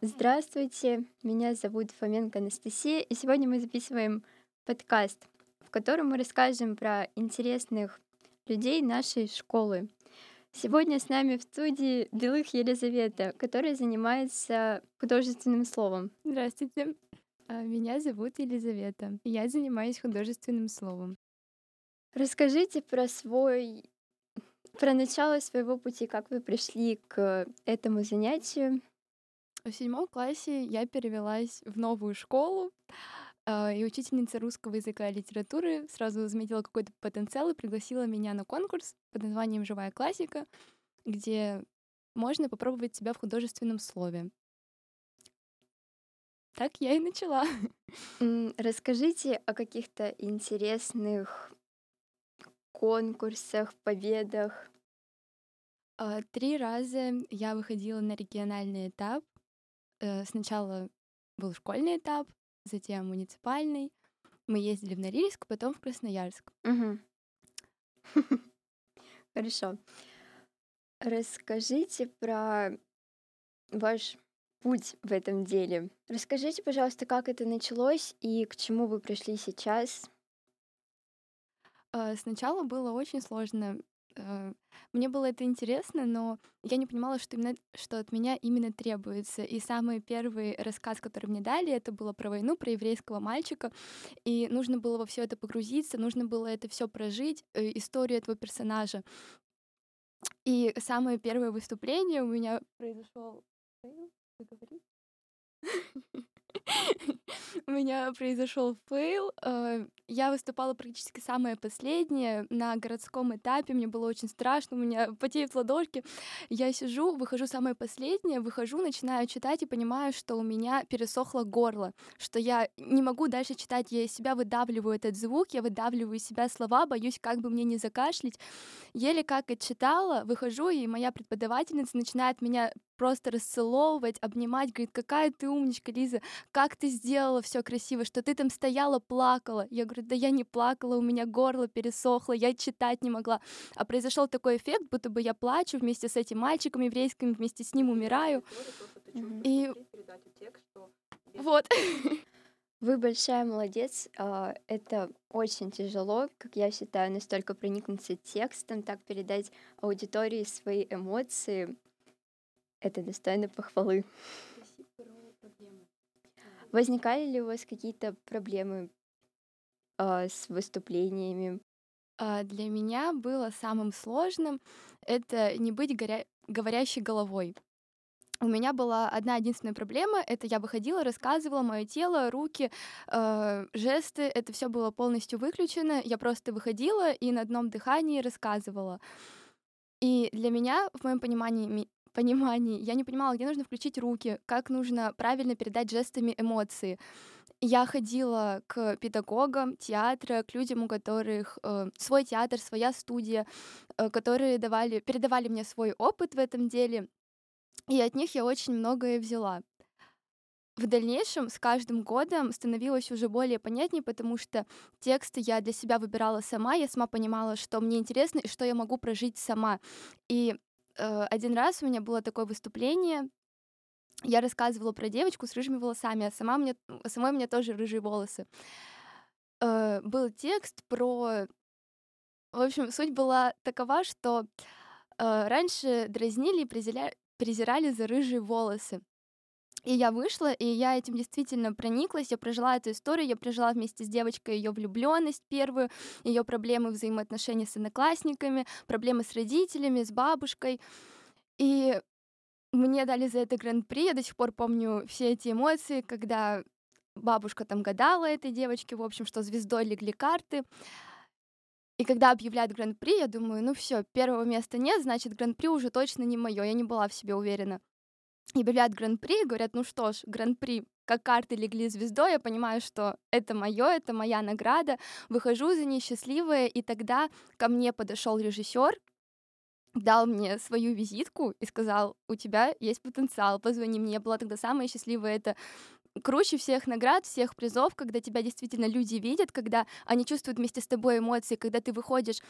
Здравствуйте, меня зовут Фоменко Анастасия, и сегодня мы записываем подкаст, в котором мы расскажем про интересных людей нашей школы. Сегодня с нами в студии Белых Елизавета, которая занимается художественным словом. Здравствуйте, а, меня зовут Елизавета, и я занимаюсь художественным словом. Расскажите про свой про начало своего пути, как вы пришли к этому занятию. В седьмом классе я перевелась в новую школу, а, и учительница русского языка и литературы сразу заметила какой-то потенциал и пригласила меня на конкурс под названием «Живая классика», где можно попробовать себя в художественном слове. Так я и начала. Расскажите о каких-то интересных конкурсах, победах. А, три раза я выходила на региональный этап. Э, сначала был школьный этап, затем муниципальный. Мы ездили в Норильск, потом в Красноярск. Хорошо. Расскажите про ваш путь в этом деле. Расскажите, пожалуйста, как это началось и к чему вы пришли сейчас. А, сначала было очень сложно. Э, мне было это интересно, но я не понимала, что именно что от меня именно требуется. И самый первый рассказ, который мне дали, это было про войну, про еврейского мальчика. И нужно было во все это погрузиться, нужно было это все прожить, э, историю этого персонажа. И самое первое выступление у меня говорите? У меня произошел fail. Э, я выступала практически самое последнее на городском этапе. Мне было очень страшно, у меня потеют ладошки. Я сижу, выхожу самое последнее, выхожу, начинаю читать и понимаю, что у меня пересохло горло, что я не могу дальше читать. Я из себя выдавливаю этот звук, я выдавливаю из себя слова, боюсь, как бы мне не закашлять. Еле как отчитала, выхожу, и моя преподавательница начинает меня просто расцеловывать, обнимать, говорит, какая ты умничка, Лиза, как ты сделала все красиво, что ты там стояла, плакала. Я говорю, да я не плакала, у меня горло пересохло, я читать не могла. А произошел такой эффект, будто бы я плачу вместе с этим мальчиком еврейским, вместе с ним умираю. И вот. Вы большая молодец. А, это очень тяжело, как я считаю, настолько проникнуться текстом, так передать аудитории свои эмоции. Это достойно похвалы. Возникали ли у вас какие-то проблемы а, с выступлениями? А, для меня было самым сложным это не быть горя... говорящей головой. У меня была одна единственная проблема, это я выходила, рассказывала мое тело, руки, э, жесты, это все было полностью выключено. Я просто выходила и на одном дыхании рассказывала. И для меня, в моем понимании, понимании. Я не понимала, где нужно включить руки, как нужно правильно передать жестами эмоции. Я ходила к педагогам театра, к людям, у которых э, свой театр, своя студия, э, которые давали, передавали мне свой опыт в этом деле, и от них я очень многое взяла. В дальнейшем с каждым годом становилось уже более понятнее, потому что тексты я для себя выбирала сама, я сама понимала, что мне интересно и что я могу прожить сама. И Э, один раз у меня было такое выступление, я рассказывала про девочку с рыжими волосами, а сама мне, самой у меня тоже рыжие волосы. Э, был текст про... В общем, суть была такова, что э, раньше дразнили и презирали, презирали за рыжие волосы. И я вышла, и я этим действительно прониклась, я прожила эту историю, я прожила вместе с девочкой ее влюбленность первую, ее проблемы взаимоотношений с одноклассниками, проблемы с родителями, с бабушкой. И мне дали за это гран-при, я до сих пор помню все эти эмоции, когда бабушка там гадала этой девочке, в общем, что звездой легли карты. И когда объявляют гран-при, я думаю, ну все, первого места нет, значит, гран-при уже точно не мое, я не была в себе уверена объявляют гран-при, говорят, ну что ж, гран-при, как карты легли звездой, я понимаю, что это мое, это моя награда, выхожу за ней счастливая, и тогда ко мне подошел режиссер, дал мне свою визитку и сказал, у тебя есть потенциал, позвони мне. Я была тогда самая счастливая, это круче всех наград, всех призов, когда тебя действительно люди видят, когда они чувствуют вместе с тобой эмоции, когда ты выходишь.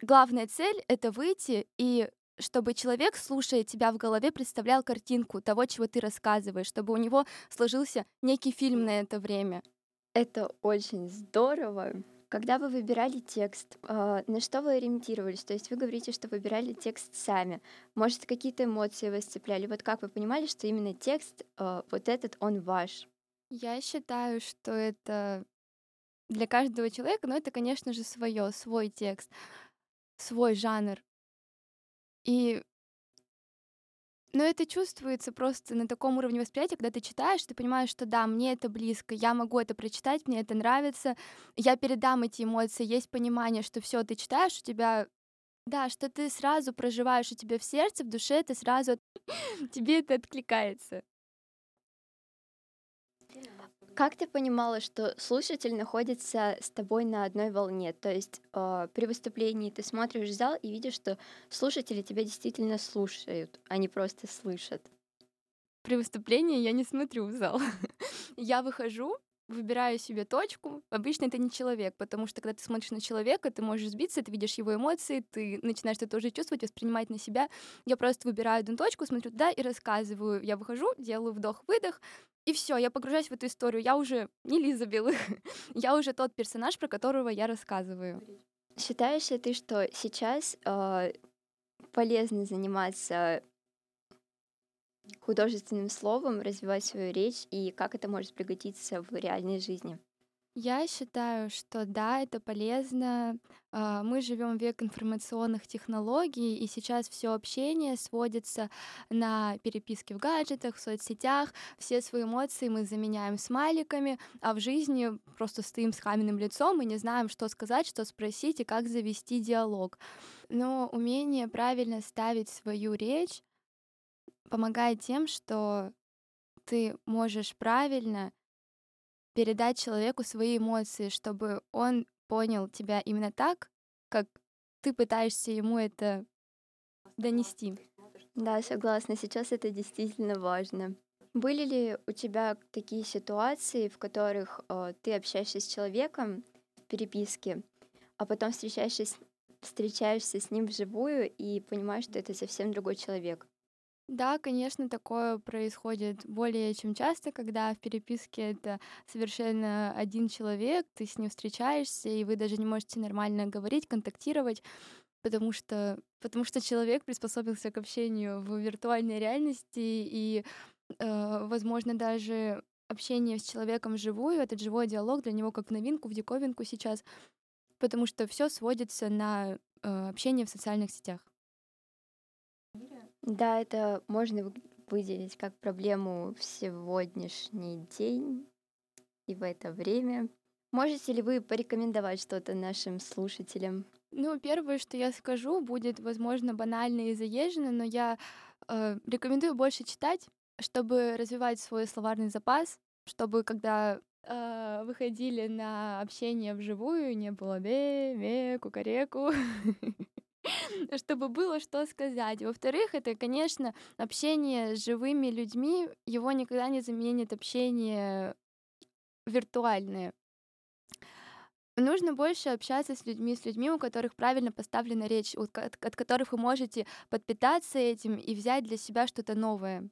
Главная цель — это выйти и чтобы человек, слушая тебя в голове, представлял картинку того, чего ты рассказываешь, чтобы у него сложился некий фильм на это время. Это очень здорово. Когда вы выбирали текст, а, на что вы ориентировались? То есть вы говорите, что выбирали текст сами. Может, какие-то эмоции вас цепляли? Вот как вы понимали, что именно текст, а, вот этот, он ваш? Я считаю, что это для каждого человека, но это, конечно же, свое, свой текст, свой жанр. И но это чувствуется просто на таком уровне восприятия, когда ты читаешь, ты понимаешь, что да, мне это близко, я могу это прочитать, мне это нравится, я передам эти эмоции, есть понимание, что все ты читаешь, у тебя да, что ты сразу проживаешь у тебя в сердце, в душе, ты сразу тебе это откликается. Как ты понимала, что слушатель находится с тобой на одной волне? То есть э, при выступлении ты смотришь в зал и видишь, что слушатели тебя действительно слушают, а не просто слышат. При выступлении я не смотрю в зал. я выхожу, выбираю себе точку. Обычно это не человек, потому что когда ты смотришь на человека, ты можешь сбиться, ты видишь его эмоции, ты начинаешь это тоже чувствовать, воспринимать на себя. Я просто выбираю одну точку, смотрю туда и рассказываю. Я выхожу, делаю вдох-выдох, и все, я погружаюсь в эту историю. Я уже не Лиза Белых, я уже тот персонаж, про которого я рассказываю. Считаешь ли ты, что сейчас э, полезно заниматься художественным словом, развивать свою речь и как это может пригодиться в реальной жизни? Я считаю, что да, это полезно. А, мы живем в век информационных технологий, и сейчас все общение сводится на переписке в гаджетах, в соцсетях. Все свои эмоции мы заменяем смайликами, а в жизни просто стоим с каменным лицом и не знаем, что сказать, что спросить и как завести диалог. Но умение правильно ставить свою речь помогает тем, что ты можешь правильно передать человеку свои эмоции, чтобы он понял тебя именно так, как ты пытаешься ему это донести. Да, согласна. Сейчас это действительно важно. Были ли у тебя такие ситуации, в которых э, ты общаешься с человеком в переписке, а потом встречаешься встречаешься с ним вживую и понимаешь, что это совсем другой человек? Да, конечно, такое происходит более чем часто, когда в переписке это совершенно один человек, ты с ним встречаешься, и вы даже не можете нормально говорить, контактировать, потому что, потому что человек приспособился к общению в виртуальной реальности, и, э, возможно, даже общение с человеком вживую, этот живой диалог для него как новинку, в диковинку сейчас, потому что все сводится на э, общение в социальных сетях. Да, это можно выделить как проблему в сегодняшний день и в это время. Можете ли вы порекомендовать что-то нашим слушателям? Ну, первое, что я скажу, будет, возможно, банально и заезжено, но я э, рекомендую больше читать, чтобы развивать свой словарный запас, чтобы когда э, выходили на общение вживую, не было бе, ме, кукареку. чтобы было что сказать. Во-вторых, это, конечно, общение с живыми людьми, его никогда не заменит общение виртуальное. Нужно больше общаться с людьми, с людьми, у которых правильно поставлена речь, от, от которых вы можете подпитаться этим и взять для себя что-то новое.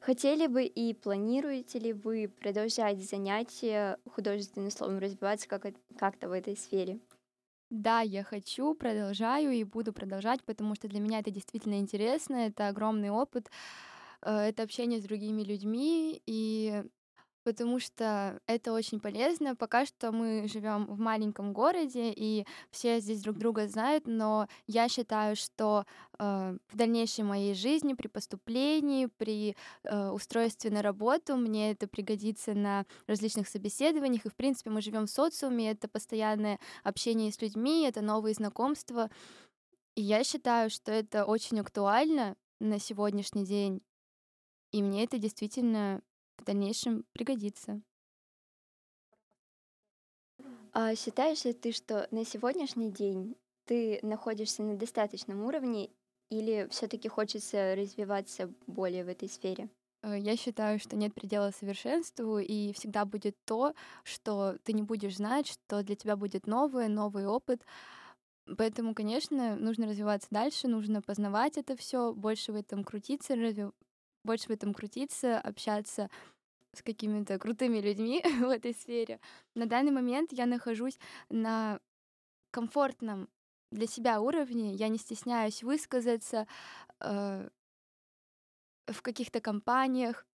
Хотели бы и планируете ли вы продолжать занятия художественным словом, развиваться как- как-то в этой сфере? Да, я хочу, продолжаю и буду продолжать, потому что для меня это действительно интересно, это огромный опыт, э, это общение с другими людьми, и потому что это очень полезно. Пока что мы живем в маленьком городе, и все здесь друг друга знают, но я считаю, что э, в дальнейшей моей жизни, при поступлении, при э, устройстве на работу, мне это пригодится на различных собеседованиях. И, в принципе, мы живем в социуме, это постоянное общение с людьми, это новые знакомства. И я считаю, что это очень актуально на сегодняшний день. И мне это действительно в дальнейшем пригодится. А считаешь ли ты, что на сегодняшний день ты находишься на достаточном уровне или все-таки хочется развиваться более в этой сфере? Э, я считаю, что нет предела совершенству, и всегда будет то, что ты не будешь знать, что для тебя будет новое, новый опыт. Поэтому, конечно, нужно развиваться дальше, нужно познавать это все, больше в этом крутиться. Больше в этом крутиться, общаться с какими-то крутыми людьми в этой сфере. На данный момент я нахожусь на комфортном для себя уровне, я не стесняюсь высказаться э, в каких-то компаниях,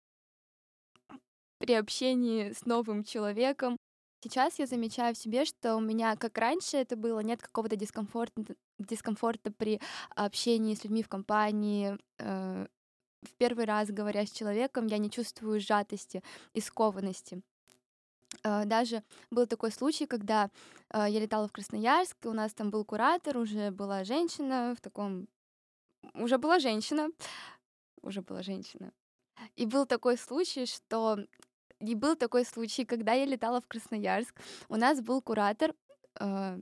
при общении с новым человеком. Сейчас я замечаю в себе, что у меня, как раньше это было, нет какого-то дискомфорта, дискомфорта при общении с людьми в компании. Э, в первый раз, говоря с человеком, я не чувствую сжатости и скованности. Э, даже был такой случай, когда э, я летала в Красноярск, у нас там был куратор, уже была женщина в таком... Уже была женщина, уже была женщина. И был такой случай, что и был такой случай, когда я летала в Красноярск. У нас был куратор, э,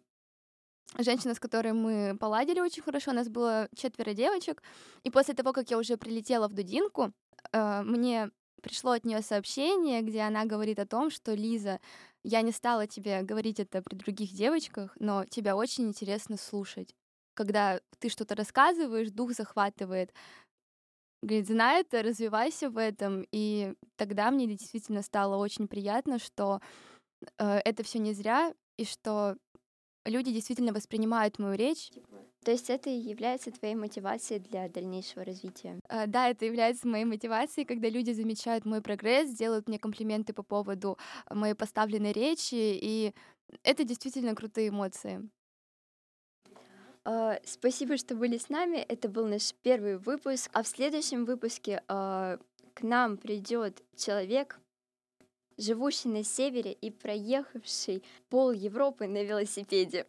женщина, с которой мы поладили очень хорошо. У нас было четверо девочек. И после того, как я уже прилетела в Дудинку, э, мне пришло от нее сообщение, где она говорит о том, что Лиза, я не стала тебе говорить это при других девочках, но тебя очень интересно слушать. Когда ты что-то рассказываешь, дух захватывает. Говорит, знай это, развивайся в этом. И тогда мне действительно стало очень приятно, что э, это все не зря, и что люди действительно воспринимают мою речь. То есть это и является твоей мотивацией для дальнейшего развития? Э, да, это является моей мотивацией, когда люди замечают мой прогресс, делают мне комплименты по поводу моей поставленной речи, и это действительно крутые эмоции. Uh, спасибо, что были с нами. Это был наш первый выпуск. А в следующем выпуске uh, к нам придет человек, живущий на севере и проехавший пол Европы на велосипеде.